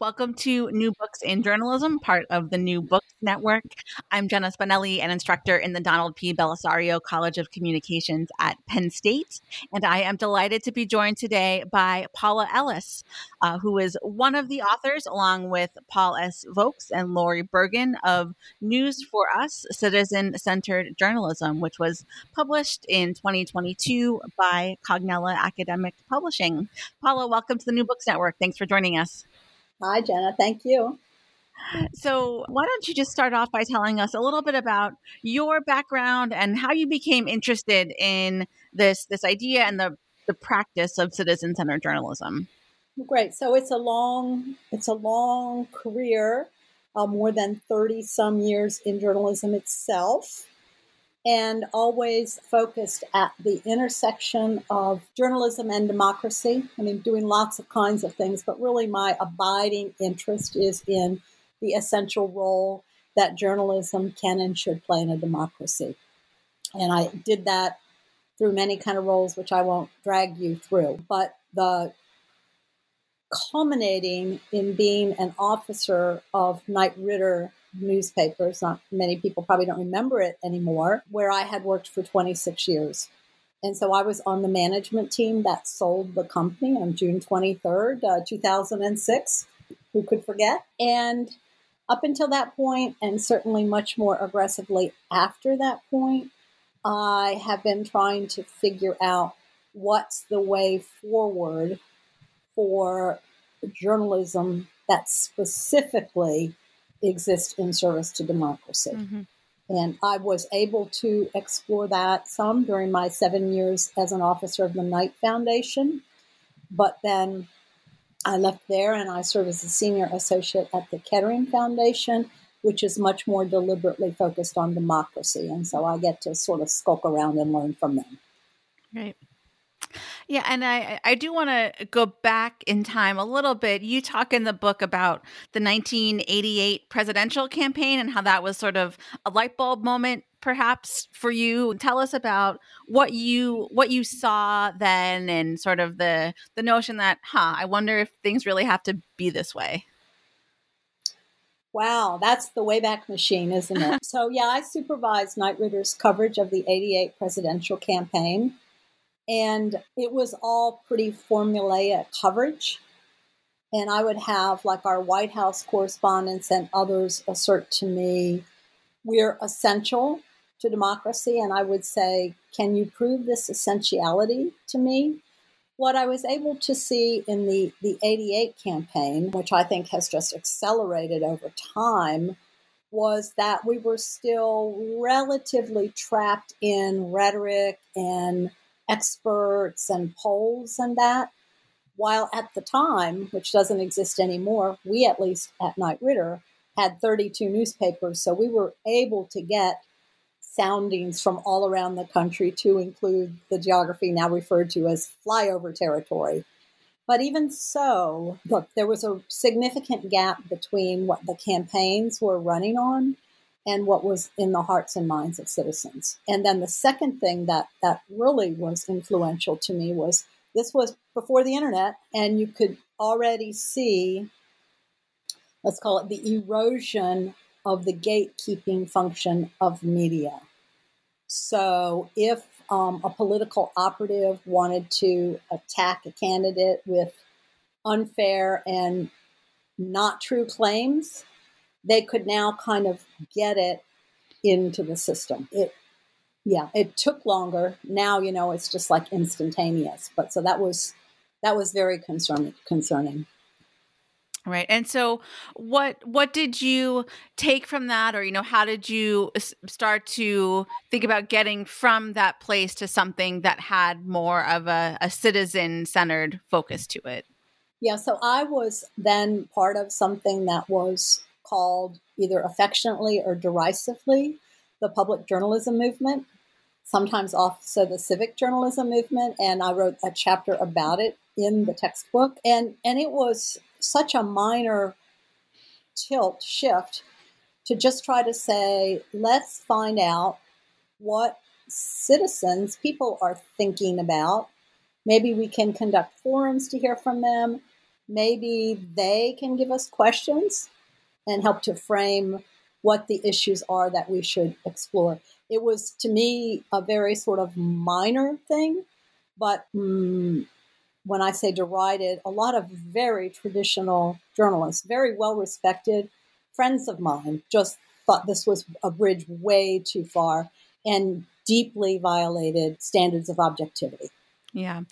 Welcome to New Books in Journalism, part of the New Books Network. I'm Jenna Spinelli, an instructor in the Donald P. Bellisario College of Communications at Penn State. And I am delighted to be joined today by Paula Ellis, uh, who is one of the authors, along with Paul S. Voakes and Lori Bergen, of News for Us Citizen Centered Journalism, which was published in 2022 by Cognella Academic Publishing. Paula, welcome to the New Books Network. Thanks for joining us. Hi, Jenna. Thank you. So, why don't you just start off by telling us a little bit about your background and how you became interested in this this idea and the the practice of citizen centered journalism? Great. So it's a long it's a long career, uh, more than thirty some years in journalism itself and always focused at the intersection of journalism and democracy. I mean, doing lots of kinds of things, but really my abiding interest is in the essential role that journalism can and should play in a democracy. And I did that through many kind of roles, which I won't drag you through. But the culminating in being an officer of Knight Ridder newspapers. Not many people probably don't remember it anymore, where I had worked for 26 years. And so I was on the management team that sold the company on June 23rd, uh, 2006. Who could forget? And up until that point, and certainly much more aggressively after that point, I have been trying to figure out what's the way forward for journalism that specifically exist in service to democracy. Mm-hmm. And I was able to explore that some during my seven years as an officer of the Knight Foundation. But then I left there and I served as a senior associate at the Kettering Foundation, which is much more deliberately focused on democracy. And so I get to sort of skulk around and learn from them. Right. Yeah, and I I do want to go back in time a little bit. You talk in the book about the 1988 presidential campaign and how that was sort of a light bulb moment perhaps for you. Tell us about what you what you saw then and sort of the the notion that, huh, I wonder if things really have to be this way. Wow, that's the Wayback Machine, isn't it? so, yeah, I supervised Knight Ridder's coverage of the 88 presidential campaign. And it was all pretty formulaic coverage. And I would have, like, our White House correspondents and others assert to me, we're essential to democracy. And I would say, can you prove this essentiality to me? What I was able to see in the, the 88 campaign, which I think has just accelerated over time, was that we were still relatively trapped in rhetoric and experts and polls and that. While at the time, which doesn't exist anymore, we at least at Knight Ridder had 32 newspapers, so we were able to get soundings from all around the country to include the geography now referred to as flyover territory. But even so, look, there was a significant gap between what the campaigns were running on and what was in the hearts and minds of citizens. And then the second thing that that really was influential to me was this was before the internet and you could already see let's call it the erosion of the gatekeeping function of media. So if um, a political operative wanted to attack a candidate with unfair and not true claims, they could now kind of get it into the system. It, yeah, it took longer. Now, you know, it's just like instantaneous. But so that was that was very concerning. Concerning. Right. And so what what did you take from that or you know how did you start to think about getting from that place to something that had more of a, a citizen centered focus to it? Yeah, so I was then part of something that was called either affectionately or derisively the public journalism movement, sometimes also the civic journalism movement, and I wrote a chapter about it in the textbook. And and it was such a minor tilt shift to just try to say, let's find out what citizens, people are thinking about. Maybe we can conduct forums to hear from them. Maybe they can give us questions and help to frame what the issues are that we should explore. It was, to me, a very sort of minor thing, but mm, when I say derided, a lot of very traditional journalists, very well respected friends of mine, just thought this was a bridge way too far and deeply violated standards of objectivity. Yeah.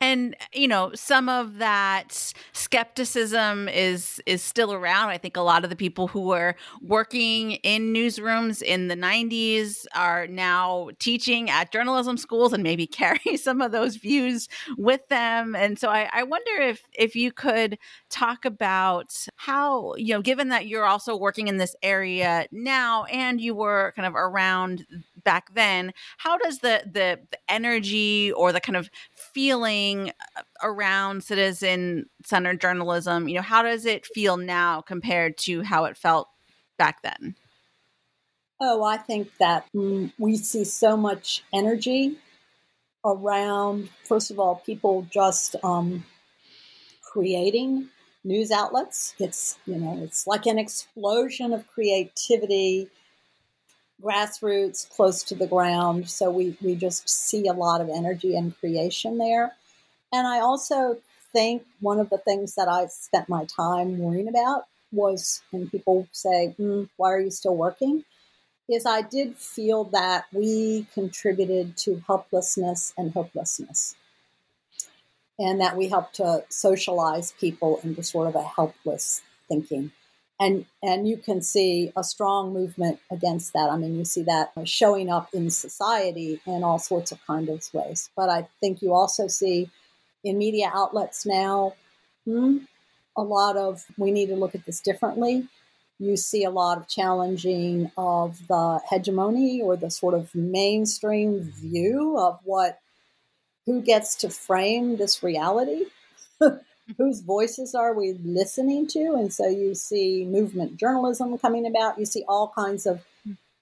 And you know, some of that skepticism is is still around. I think a lot of the people who were working in newsrooms in the 90s are now teaching at journalism schools and maybe carry some of those views with them. And so I, I wonder if if you could talk about how, you know, given that you're also working in this area now and you were kind of around back then how does the, the the, energy or the kind of feeling uh, around citizen centered journalism you know how does it feel now compared to how it felt back then? Oh i think that we see so much energy around first of all people just um, creating news outlets. It's you know it's like an explosion of creativity grassroots, close to the ground. So we, we just see a lot of energy and creation there. And I also think one of the things that I spent my time worrying about was, and people say, mm, why are you still working? Is I did feel that we contributed to helplessness and hopelessness. And that we helped to socialize people into sort of a helpless thinking and and you can see a strong movement against that. I mean, you see that showing up in society in all sorts of kind of ways. But I think you also see in media outlets now hmm, a lot of we need to look at this differently. You see a lot of challenging of the hegemony or the sort of mainstream view of what who gets to frame this reality. whose voices are we listening to? And so you see movement journalism coming about. You see all kinds of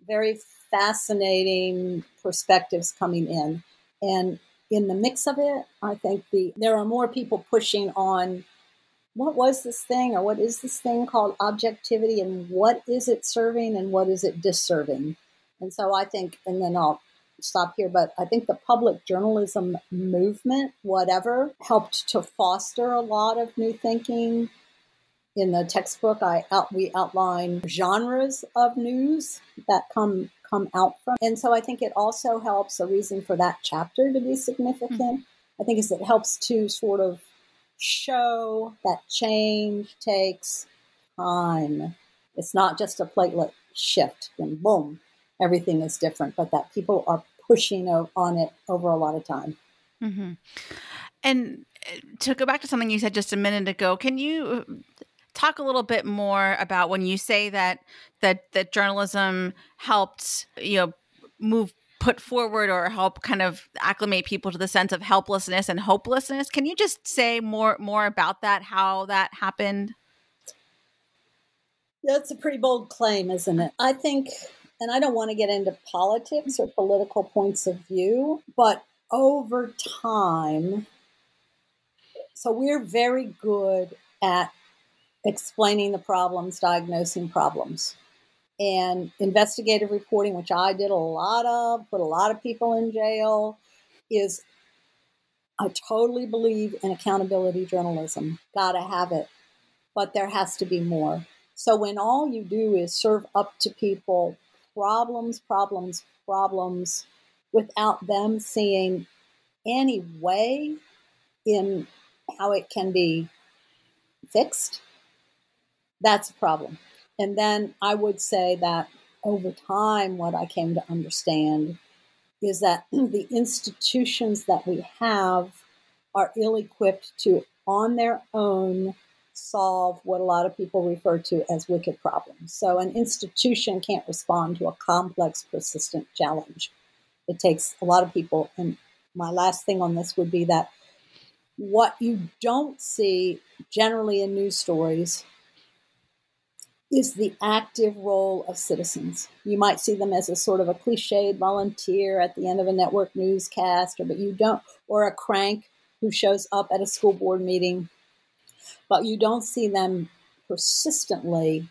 very fascinating perspectives coming in. And in the mix of it, I think the there are more people pushing on what was this thing or what is this thing called objectivity and what is it serving and what is it disserving. And so I think, and then I'll stop here, but I think the public journalism movement, whatever, helped to foster a lot of new thinking. In the textbook, I out, we outline genres of news that come come out from, and so I think it also helps. A reason for that chapter to be significant, mm-hmm. I think, is it helps to sort of show that change takes time. It's not just a platelet shift and boom, everything is different, but that people are pushing on it over a lot of time. Mm-hmm. And uh, to go back to something you said just a minute ago, can you uh, talk a little bit more about when you say that that that journalism helped you know move put forward or help kind of acclimate people to the sense of helplessness and hopelessness. Can you just say more more about that? How that happened? That's a pretty bold claim, isn't it? I think, and I don't want to get into politics or political points of view, but over time, so we're very good at explaining the problems, diagnosing problems. And investigative reporting, which I did a lot of, put a lot of people in jail, is I totally believe in accountability journalism. Gotta have it. But there has to be more. So when all you do is serve up to people problems, problems, problems, without them seeing any way in how it can be fixed, that's a problem. And then I would say that over time, what I came to understand is that the institutions that we have are ill equipped to, on their own, solve what a lot of people refer to as wicked problems. So, an institution can't respond to a complex, persistent challenge. It takes a lot of people. And my last thing on this would be that what you don't see generally in news stories is the active role of citizens. You might see them as a sort of a cliched volunteer at the end of a network newscast, or but you don't, or a crank who shows up at a school board meeting, but you don't see them persistently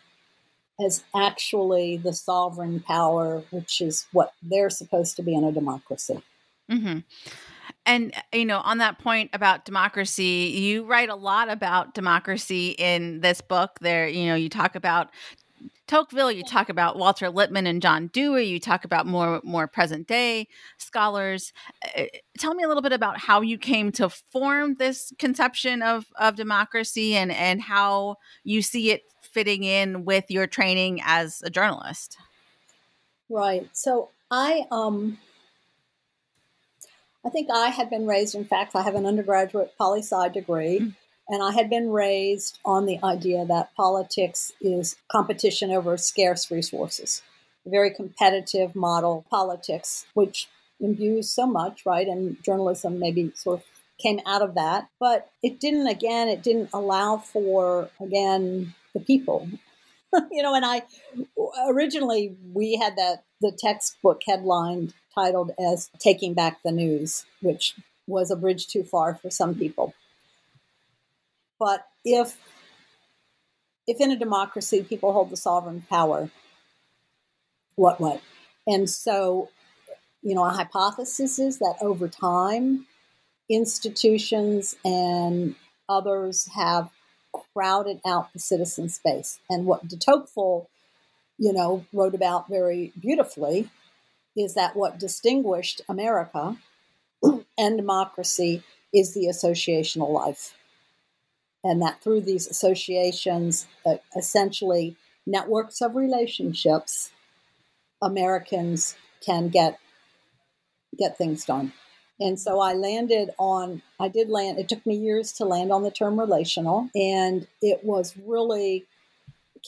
as actually the sovereign power, which is what they're supposed to be in a democracy. Mm-hmm. And, you know, on that point about democracy, you write a lot about democracy in this book. There, you know, you talk about Tocqueville, you talk about Walter Lippmann and John Dewey, you talk about more more present day scholars. Uh, tell me a little bit about how you came to form this conception of of democracy and and how you see it fitting in with your training as a journalist. Right. So I um I think I had been raised, in fact, I have an undergraduate poli sci degree, mm. And I had been raised on the idea that politics is competition over scarce resources, a very competitive model politics, which imbues so much, right? And journalism maybe sort of came out of that. But it didn't, again, it didn't allow for, again, the people. you know, and I originally we had that the textbook headlined titled as Taking Back the News, which was a bridge too far for some people. But if if in a democracy people hold the sovereign power, what what? And so, you know, a hypothesis is that over time, institutions and others have crowded out the citizen space. And what de Tocqueville, you know, wrote about very beautifully is that what distinguished America and democracy is the associational life. And that through these associations, uh, essentially networks of relationships, Americans can get get things done. And so I landed on, I did land, it took me years to land on the term relational. And it was really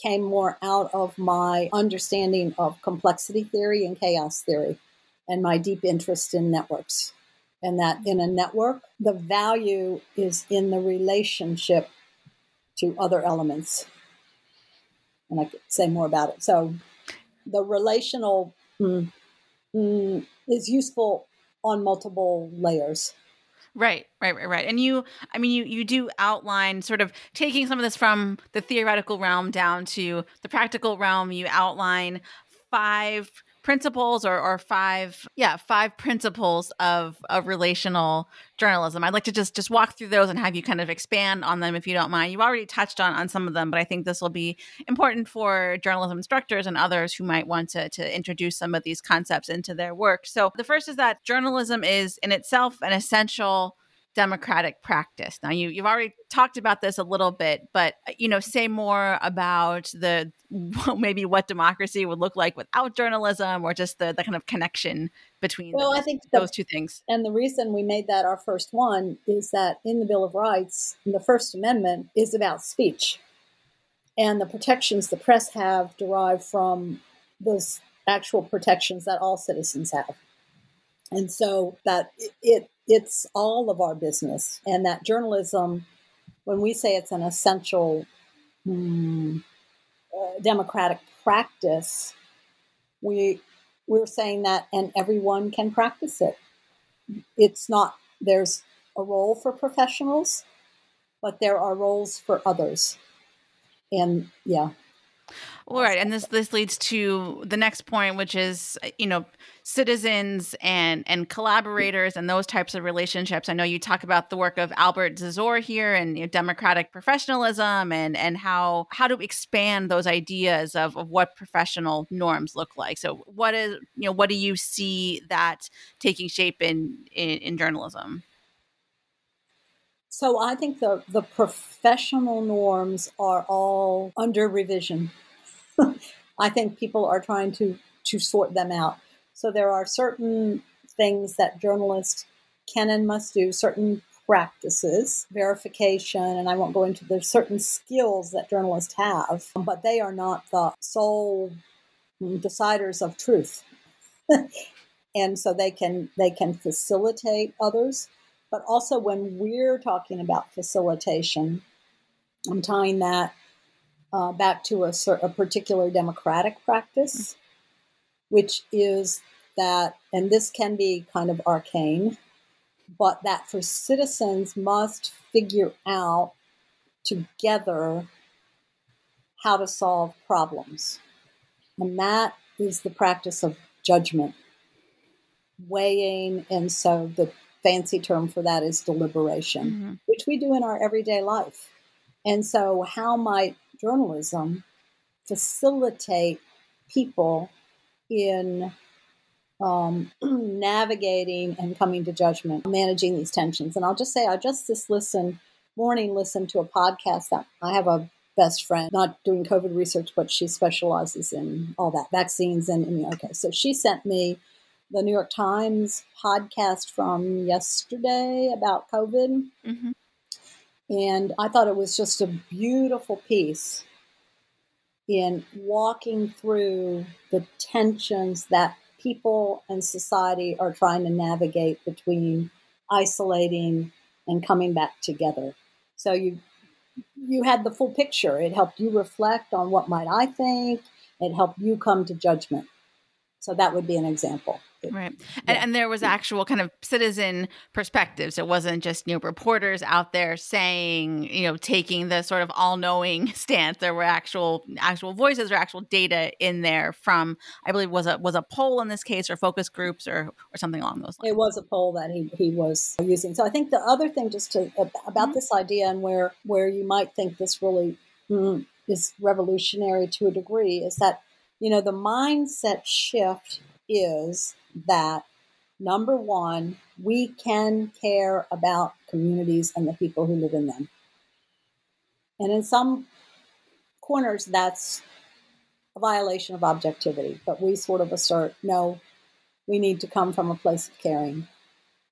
came more out of my understanding of complexity theory and chaos theory and my deep interest in networks. And that in a network, the value is in the relationship to other elements. And I could say more about it. So the relational mm, mm, is useful on multiple layers. Right, right, right, right. And you, I mean, you you do outline sort of taking some of this from the theoretical realm down to the practical realm. You outline five principles or, or five yeah five principles of of relational journalism. I'd like to just just walk through those and have you kind of expand on them if you don't mind. You've already touched on on some of them but i think this will be important for journalism instructors and others who might want to to introduce some of these concepts into their work. So the first is that journalism is in itself an essential democratic practice. Now you you've already talked about this a little bit, but uh, you know, say more about the maybe what democracy would look like without journalism or just the the kind of connection between well, those, I think the, those two things. And the reason we made that our first one is that in the Bill of Rights, the First Amendment is about speech. And the protections the press have derived from those actual protections that all citizens have. And so that it it's all of our business, and that journalism, when we say it's an essential hmm, uh, democratic practice, we we're saying that, and everyone can practice it. It's not there's a role for professionals, but there are roles for others, and yeah, all right, and this this leads to the next point, which is you know citizens and and collaborators and those types of relationships. I know you talk about the work of Albert Dzur here and you know, democratic professionalism and and how how to expand those ideas of, of what professional norms look like. So what is you know what do you see that taking shape in, in, in journalism? So I think the the professional norms are all under revision I think people are trying to to sort them out. So there are certain things that journalists can and must do, certain practices, verification, and I won't go into the certain skills that journalists have, but they are not the sole deciders of truth. and so they can they can facilitate others. But also when we're talking about facilitation, I'm tying that uh, back to a, a particular democratic practice, which is that, and this can be kind of arcane, but that for citizens must figure out together how to solve problems. And that is the practice of judgment, weighing, and so the fancy term for that is deliberation, mm-hmm. which we do in our everyday life. And so, how might journalism facilitate people in um, navigating and coming to judgment, managing these tensions. And I'll just say, I just this listen morning listened to a podcast that I have a best friend, not doing COVID research, but she specializes in all that vaccines and immunity. Okay, so she sent me the New York Times podcast from yesterday about COVID. Mm-hmm. And I thought it was just a beautiful piece in walking through the tensions that people and society are trying to navigate between isolating and coming back together. So you you had the full picture. It helped you reflect on what might I think. It helped you come to judgment. So that would be an example right. And, and, there was actual kind of citizen perspectives. It wasn't just you know reporters out there saying you know taking the sort of all-knowing stance. There were actual actual voices or actual data in there from i believe was a was a poll in this case or focus groups or or something along those lines. it was a poll that he, he was using. So i think the other thing just to about mm-hmm. this idea and where where you might think this really mm, is revolutionary to a degree is that you know the mindset shift is that number one, we can care about communities and the people who live in them. And in some corners, that's a violation of objectivity, but we sort of assert no, we need to come from a place of caring.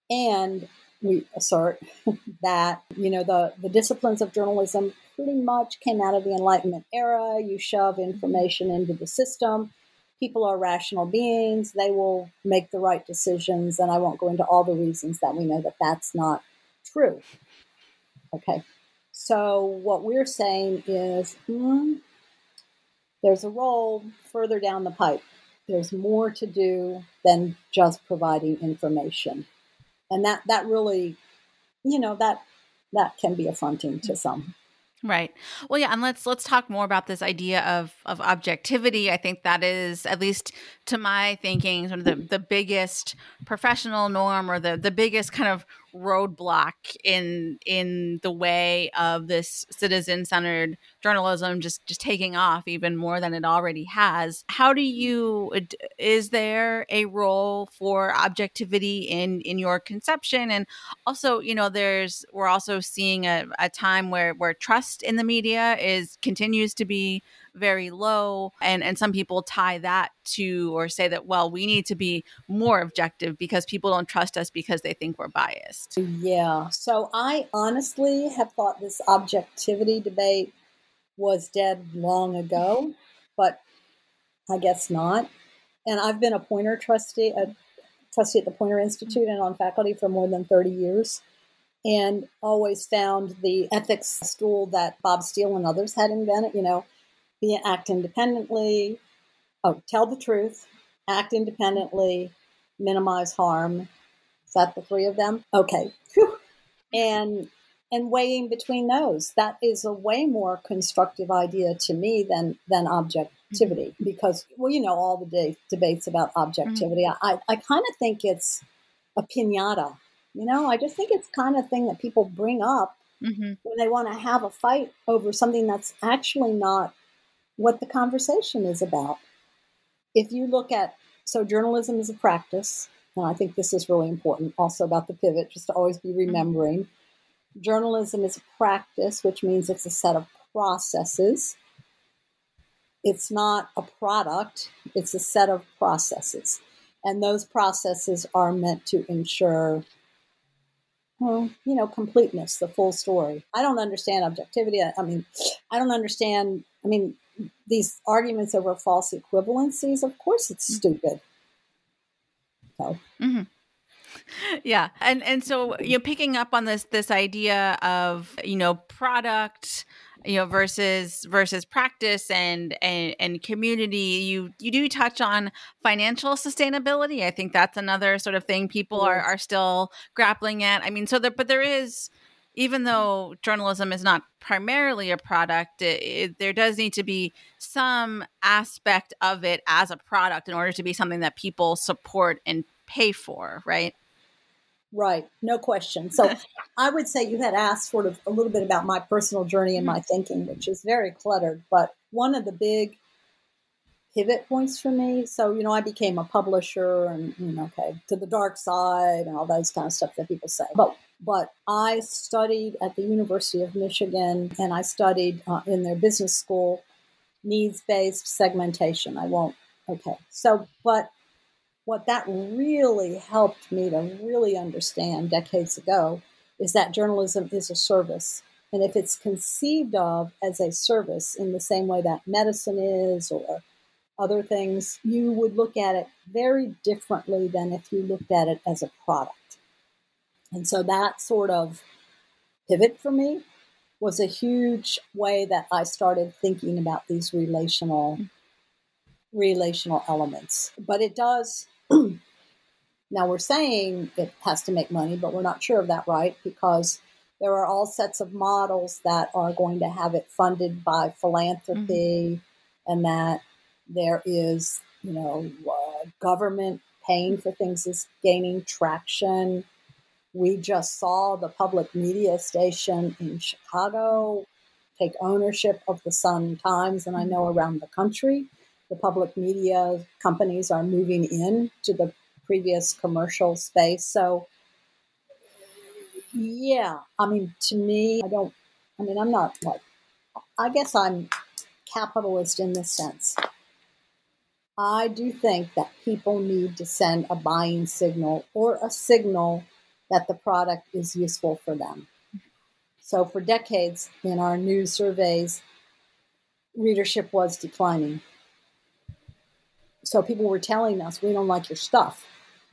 And we assert that, you know, the, the disciplines of journalism pretty much came out of the Enlightenment era. You shove information into the system, people are rational beings. They will make the right decisions. And I won't go into all the reasons that we know that that's not true. Okay. So what we're saying is hmm, there's a role further down the pipe. There's more to do than just providing information. And that, that really, you know, that that can be affronting to some. Right. Well, yeah, and let's let's talk more about this idea of of objectivity. I think that is, at least to my thinking, sort of the, the biggest professional norm or the the biggest kind of roadblock in in the way of this citizen centered journalism just just taking off even more than it already has. How do you is there a role for objectivity in in your conception? And also you know there's we're also seeing a, a time where where trust in the media is continues to be very low and and some people tie that to or say that well we need to be more objective because people don't trust us because they think we're biased. Yeah. So i honestly have thought this objectivity debate was dead long ago but i guess not. And i've been a Poynter trustee a trustee at the Poynter Institute and on faculty for more than 30 years and always found the ethics stool that Bob Steele and others had invented, you know, be act independently, oh, tell the truth, act independently, minimize harm. Is that the three of them? Okay. Whew. And and weighing between those. That is a way more constructive idea to me than than objectivity mm-hmm. because well, you know, all the de- debates about objectivity. Mm-hmm. I I kind of think it's a pinata you know, I just think it's kind of thing that people bring up mm-hmm. when they want to have a fight over something that's actually not what the conversation is about. If you look at, so journalism is a practice, and I think this is really important also about the pivot, just to always be mm-hmm. remembering. Journalism is a practice, which means it's a set of processes. It's not a product, it's a set of processes. And those processes are meant to ensure well, you know, completeness, the full story. I don't understand objectivity. I, I mean, I don't understand. I mean, these arguments over false equivalencies. Of course, it's mm-hmm. stupid. So. Mm-hmm. Yeah, and and so you know, picking up on this this idea of you know product you know versus versus practice and and and community you you do touch on financial sustainability i think that's another sort of thing people are are still grappling at i mean so there but there is even though journalism is not primarily a product it, it, there does need to be some aspect of it as a product in order to be something that people support and pay for right Right, no question. So I would say you had asked sort of a little bit about my personal journey and mm-hmm. my thinking, which is very cluttered. But one of the big pivot points for me, so you know, I became a publisher and you know, okay, to the dark side and all those kind of stuff that people say. But but I studied at the University of Michigan and I studied uh, in their business school needs based segmentation. I won't. Okay, so but what that really helped me to really understand decades ago is that journalism is a service. And if it's conceived of as a service in the same way that medicine is or other things, you would look at it very differently than if you looked at it as a product. And so that sort of pivot for me was a huge way that I started thinking about these relational relational elements. But it does now we're saying it has to make money, but we're not sure of that, right? Because there are all sets of models that are going to have it funded by philanthropy mm-hmm. and that there is, you know, uh, government paying for things is gaining traction. We just saw the public media station in Chicago take ownership of the Sun Times, and I know mm-hmm. around the country the public media companies are moving in to the previous commercial space. So, yeah, I mean, to me, I don't, I mean, I'm not like, I guess I'm capitalist in this sense. I do think that people need to send a buying signal or a signal that the product is useful for them. So, for decades in our news surveys, readership was declining. So people were telling us, we don't like your stuff.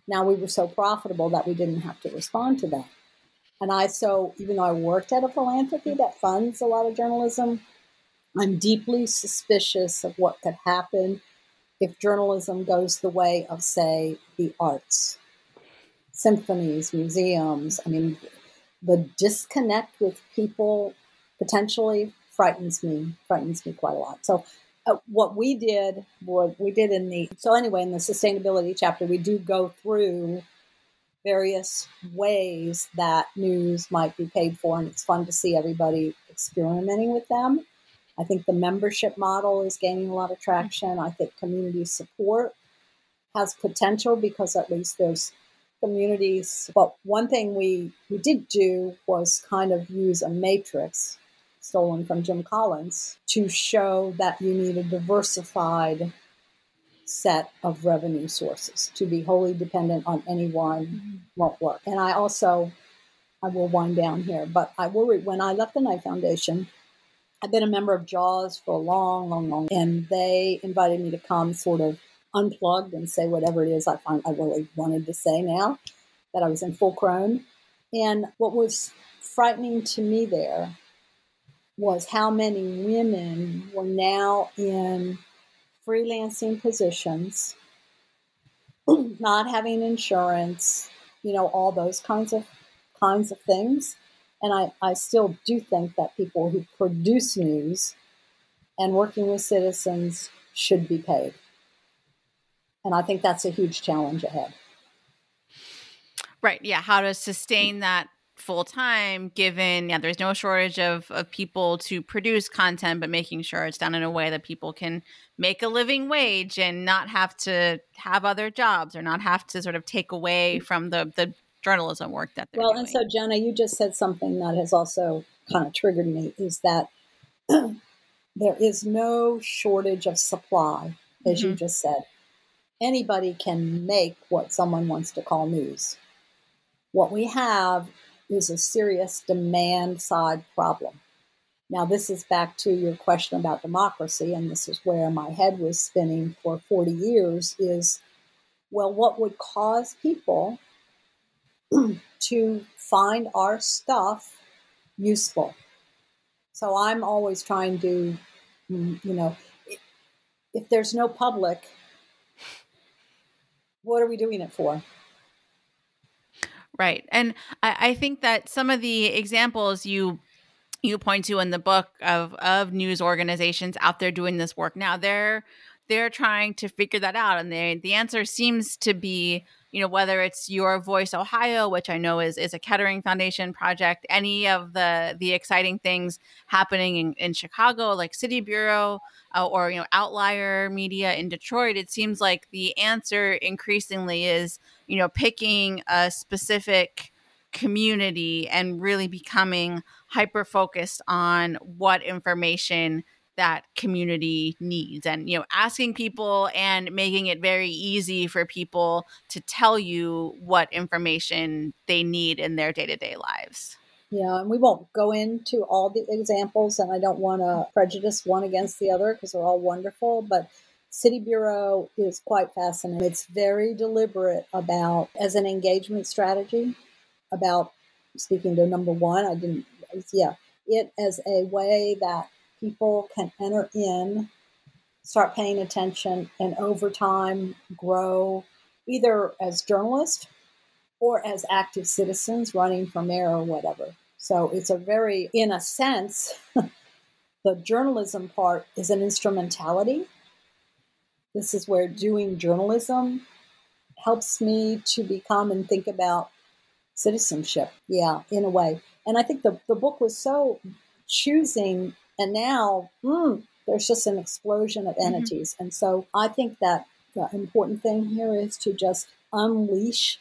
Now we were so profitable that we didn't have to respond to that. And I, so even though I worked at a philanthropy that funds a lot of journalism, I'm deeply suspicious of what could happen if journalism goes the way of, say, the arts, symphonies, museums. I mean, the disconnect with people potentially frightens me, frightens me quite a lot. So uh, what we did, what we did in the, so anyway, in the sustainability chapter, we do go through various ways that news might be paid for, and it's fun to see everybody experimenting with them. I think the membership model is gaining a lot of traction. I think community support has potential because at least there's communities. But one thing we, we did do was kind of use a matrix stolen from Jim Collins to show that you need a diversified set of revenue sources. To be wholly dependent on any one mm-hmm. won't work. And I also, I will wind down here, but I worried when I left the Knight Foundation. I've been a member of JAWS for a long, long, long, and they invited me to come sort of unplugged and say whatever it is I find I really wanted to say now that I was in full crone. And what was frightening to me there was how many women were now in freelancing positions, not having insurance, you know, all those kinds of kinds of things. And I, I still do think that people who produce news and working with citizens should be paid. And I think that's a huge challenge ahead. Right. Yeah. How to sustain that full time given yeah there's no shortage of, of people to produce content but making sure it's done in a way that people can make a living wage and not have to have other jobs or not have to sort of take away from the the journalism work that they're well doing. and so jenna you just said something that has also kind of triggered me is that there is no shortage of supply as mm-hmm. you just said anybody can make what someone wants to call news what we have is a serious demand side problem. Now, this is back to your question about democracy, and this is where my head was spinning for 40 years is well, what would cause people to find our stuff useful? So I'm always trying to, you know, if there's no public, what are we doing it for? Right. And I, I think that some of the examples you you point to in the book of of news organizations out there doing this work now they're they're trying to figure that out and they, the answer seems to be you know whether it's your voice ohio which i know is is a kettering foundation project any of the the exciting things happening in, in chicago like city bureau uh, or you know outlier media in detroit it seems like the answer increasingly is you know picking a specific community and really becoming hyper focused on what information that community needs and you know asking people and making it very easy for people to tell you what information they need in their day-to-day lives. Yeah and we won't go into all the examples and i don't want to prejudice one against the other because they're all wonderful but city bureau is quite fascinating. It's very deliberate about as an engagement strategy about speaking to number one i didn't yeah it as a way that people can enter in, start paying attention, and over time grow either as journalists or as active citizens running for mayor or whatever. So it's a very, in a sense, the journalism part is an instrumentality. This is where doing journalism helps me to become and think about citizenship. Yeah, in a way. And I think the, the book was so choosing and now mm, there's just an explosion of entities. Mm-hmm. And so I think that the important thing here is to just unleash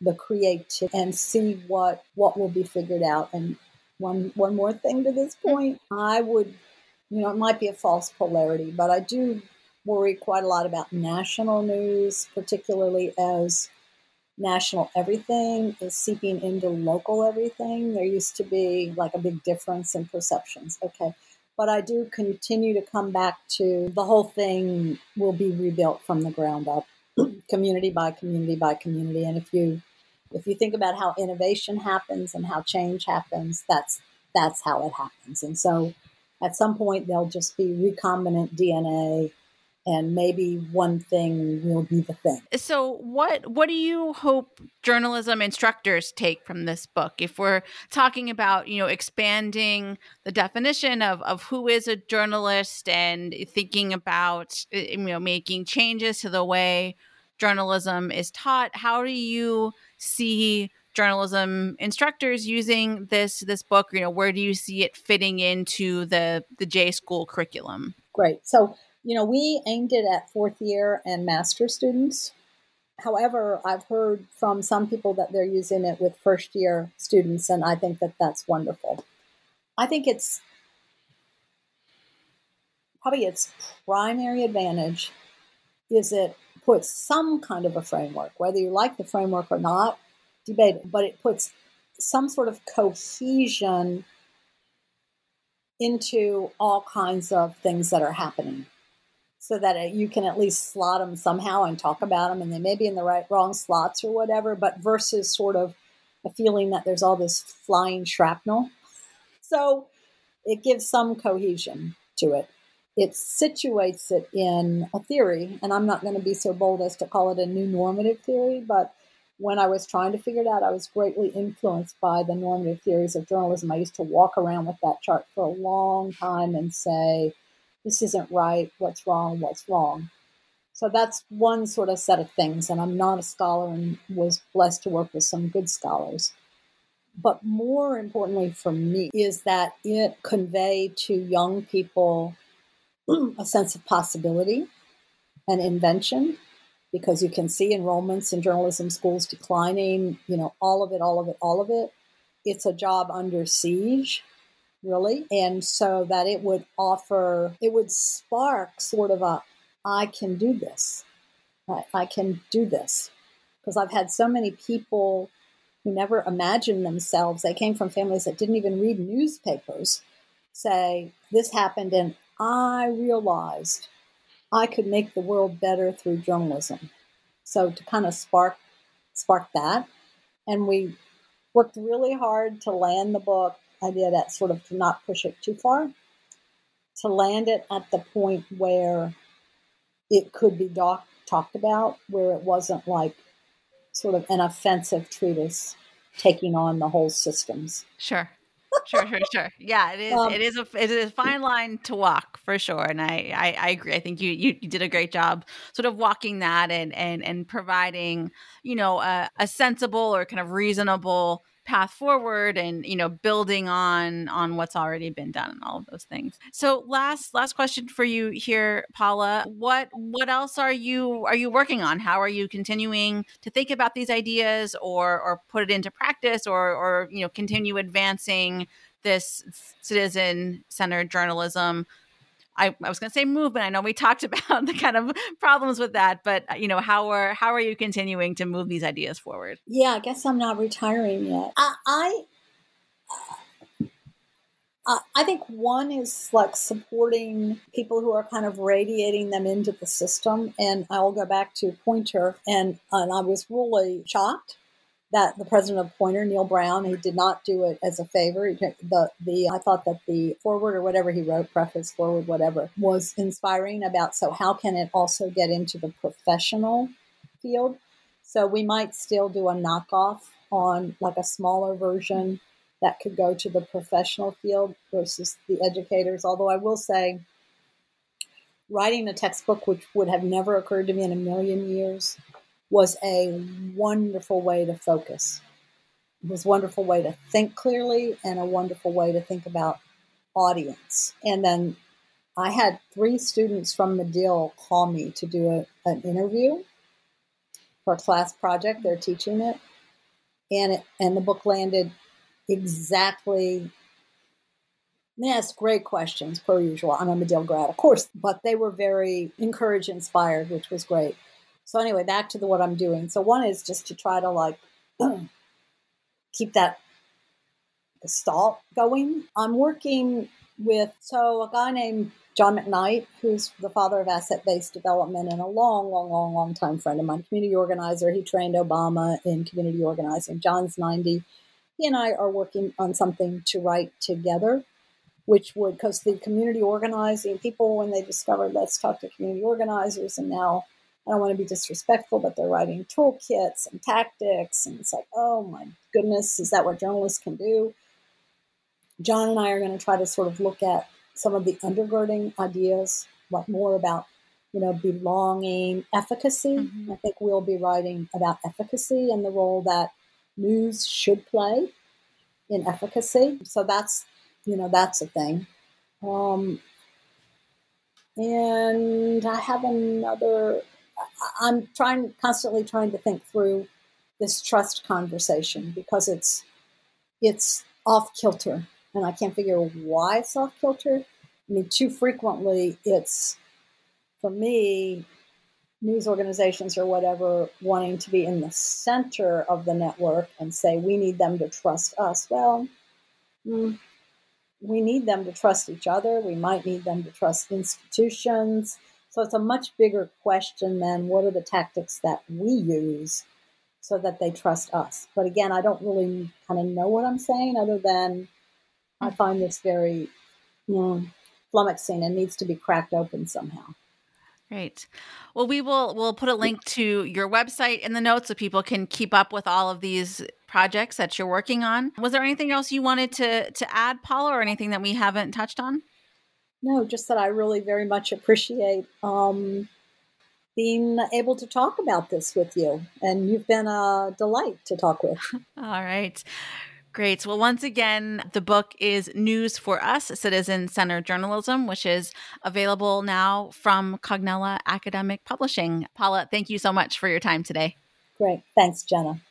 the creativity and see what what will be figured out. And one one more thing to this point, I would, you know, it might be a false polarity, but I do worry quite a lot about national news, particularly as national everything is seeping into local everything. There used to be like a big difference in perceptions. Okay. But I do continue to come back to the whole thing will be rebuilt from the ground up, community by community by community. And if you if you think about how innovation happens and how change happens, that's that's how it happens. And so at some point there'll just be recombinant DNA and maybe one thing will be the thing. So what what do you hope journalism instructors take from this book? If we're talking about, you know, expanding the definition of of who is a journalist and thinking about uh, you know making changes to the way journalism is taught, how do you see journalism instructors using this this book you know where do you see it fitting into the the j school curriculum great so you know, we aimed it at fourth year and master students. However, I've heard from some people that they're using it with first year students, and I think that that's wonderful. I think it's probably its primary advantage is it puts some kind of a framework, whether you like the framework or not, debate, but it puts some sort of cohesion into all kinds of things that are happening so that uh, you can at least slot them somehow and talk about them, and they may be in the right wrong slots or whatever. But versus sort of a feeling that there's all this flying shrapnel, so it gives some cohesion to it. It situates it in a theory, and I'm not going to be so bold as to call it a new normative theory, but when I was trying to figure it out, I was greatly influenced by the normative theories of journalism. I used to walk around with that chart for a long time and say, this isn't right, what's wrong, what's wrong. So that's one sort of set of things. And I'm not a scholar and was blessed to work with some good scholars. But more importantly for me is that it conveyed to young people a sense of possibility and invention because you can see enrollments in journalism schools declining, you know, all of it, all of it, all of it. It's a job under siege, really. And so that it would offer, it would spark sort of a, I can do this. I, I can do this. Because I've had so many people who never imagined themselves, they came from families that didn't even read newspapers, say, This happened, and I realized I could make the world better through journalism. So to kind of spark spark that, and we worked really hard to land the book idea that sort of to not push it too far, to land it at the point where it could be doc- talked about, where it wasn't like sort of an offensive treatise taking on the whole systems. Sure sure, sure, sure. Yeah, it is. Um, it is a it is a fine line to walk for sure, and I, I I agree. I think you you, you did a great job, sort of walking that and and and providing you know a, a sensible or kind of reasonable path forward and you know building on on what's already been done and all of those things. So last last question for you here paula. What what else are you are you working on? How are you continuing to think about these ideas or or put it into practice or or you know continue advancing this citizen centered journalism I, I was going to say movement. I know we talked about the kind of problems with that, but uh, you know, how are how are you continuing to move these ideas forward? Yeah, I guess I'm not retiring yet. I, I uh, I think one is like supporting people who are kind of radiating them into the system. And I'll go back to Poynter, and, and I was really shocked that the president of Poynter, Neil Brown, he did not do it as a favor. The the I thought that the foreword or whatever he wrote, preface, foreword, whatever, was inspiring about. So how can it also get into the professional field? So we might still do a knockoff on like a smaller version that could go to the professional field versus the educators. Although I will say, writing a textbook, which would have never occurred to me in a million years, was a wonderful way to focus. It was a wonderful way to think clearly and a wonderful way to think about audience. And then I had three students from Medill call me to do a, an interview for a class project. They're teaching it. And it, and the book landed exactly they asked great questions per usual. I'm a Medill grad, of course, but they were very encouraged, inspired, which was great. So anyway, back to the what I'm doing. So one is just to try to like keep that gestalt going. I'm working with so a guy named John McKnight, who's the father of asset based development and a long, long, long, long time friend of mine, community organizer. He trained Obama in community organizing. John's 90. He and I are working on something to write together, which would, because the community organizing people, when they discovered Let's Talk to Community Organizers, and now I don't want to be disrespectful, but they're writing toolkits and tactics. And it's like, oh my goodness, is that what journalists can do? John and I are going to try to sort of look at some of the undergirding ideas, like more about, you know, belonging, efficacy. Mm-hmm. I think we'll be writing about efficacy and the role that news should play in efficacy. So that's, you know, that's a thing. Um, and I have another I'm trying constantly trying to think through this trust conversation because it's it's off kilter and I can't figure why it's off kilter. I mean, too frequently it's for me news organizations or whatever wanting to be in the center of the network and say we need them to trust us. Well, mm, we need them to trust each other. We might need them to trust institutions So it's a much bigger question than what are the tactics that we use so that they trust us. But again, I don't really kind of know what I'm saying other than I hmm. find this very you know, flummoxing and needs to be cracked open somehow. Great. Well, we will we'll put a link to your website in the notes so people can keep up with all of these projects that you're working on. Was there anything else you wanted to to add, Paula, or anything that we haven't touched on? No, just that I really very much appreciate um, being able to talk about this with you, and you've been a delight to talk with. all right. Great. Well, once again, the book is News for Us Citizen Centered Journalism, which is available now from Cognella Academic Publishing. Paula, thank you so much for your time today. Great. Thanks, Jenna.